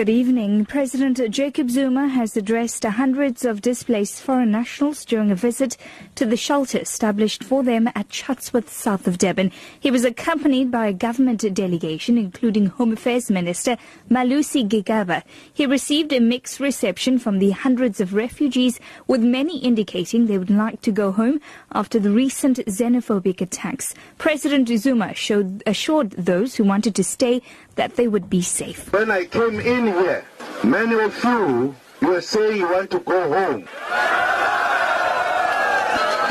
Good evening. President Jacob Zuma has addressed hundreds of displaced foreign nationals during a visit to the shelter established for them at Chatsworth, south of Durban. He was accompanied by a government delegation, including Home Affairs Minister Malusi Gigaba. He received a mixed reception from the hundreds of refugees, with many indicating they would like to go home after the recent xenophobic attacks. President Zuma showed, assured those who wanted to stay that they would be safe. When I came in here, many of you, you saying you want to go home.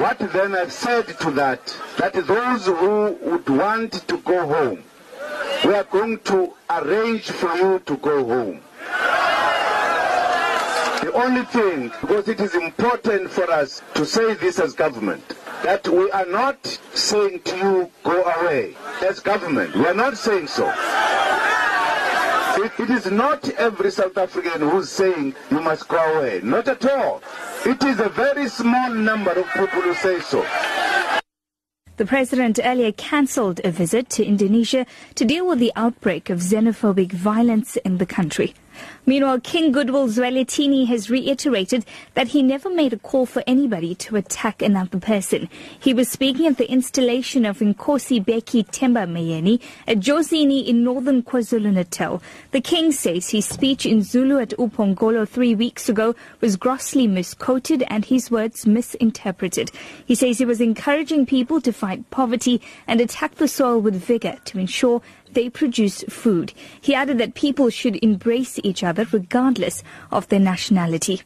What then I've said to that, that those who would want to go home, we are going to arrange for you to go home. The only thing, because it is important for us to say this as government, that we are not saying to you, go away. As government, we are not saying so. It, it is not every South African who's saying you must go away. Not at all. It is a very small number of people who say so. The president earlier cancelled a visit to Indonesia to deal with the outbreak of xenophobic violence in the country. Meanwhile, King Goodwill Zwelithini has reiterated that he never made a call for anybody to attack another person. He was speaking at the installation of Nkosi Bhekithemba Myeni at Jozini in northern KwaZulu-Natal. The king says his speech in Zulu at Upongolo three weeks ago was grossly misquoted and his words misinterpreted. He says he was encouraging people to fight poverty and attack the soil with vigor to ensure they produce food. He added that people should embrace each other regardless of their nationality.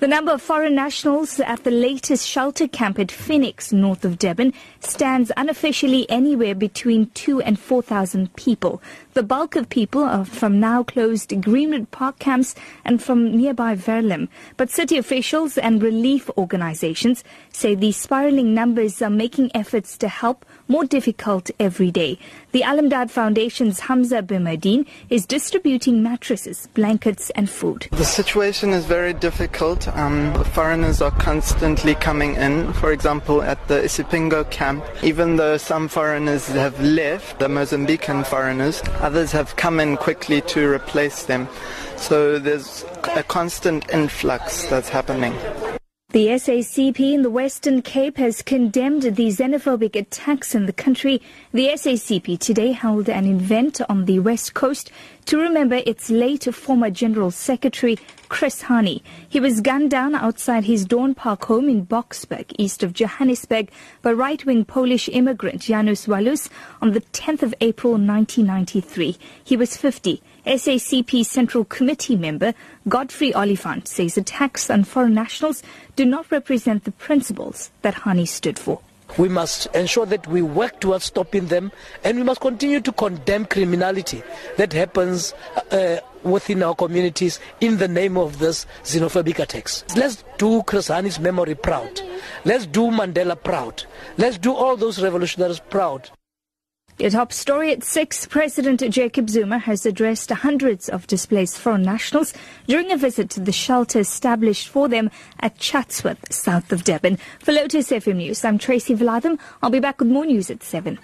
The number of foreign nationals at the latest shelter camp at Phoenix, north of Durban, stands unofficially anywhere between 2 and 4,000 people. The bulk of people are from now closed Greenwood Park camps and from nearby Verulam. But city officials and relief organizations say these spiraling numbers are making efforts to help more difficult every day. The Al-Imdaad Foundation's Hamza Bimadin is distributing mattresses, blankets and food. The situation is very difficult. Um, the foreigners are constantly coming in. For example, at the Isipingo camp, even though some foreigners have left, the Mozambican foreigners, others have come in quickly to replace them. So there's a constant influx that's happening. The SACP in the Western Cape has condemned the xenophobic attacks in the country. The SACP today held an event on the West Coast to remember its late former General Secretary, Chris Hani. He was gunned down outside his Dawn Park home in Boksburg, east of Johannesburg, by right-wing Polish immigrant Janusz Walus on the 10th of April 1993. He was 50. SACP Central Committee member Godfrey Oliphant says attacks on foreign nationals do not represent the principles that Hani stood for. We must ensure that we work towards stopping them and we must continue to condemn criminality that happens uh, within our communities in the name of this xenophobic attacks. Let's do Chris Hani's memory proud. Let's do Mandela proud. Let's do all those revolutionaries proud. Your top story at 6. President Jacob Zuma has addressed hundreds of displaced foreign nationals during a visit to the shelter established for them at Chatsworth, south of Durban. For Lotus FM News, I'm Tracy Valaydham. I'll be back with more news at 7.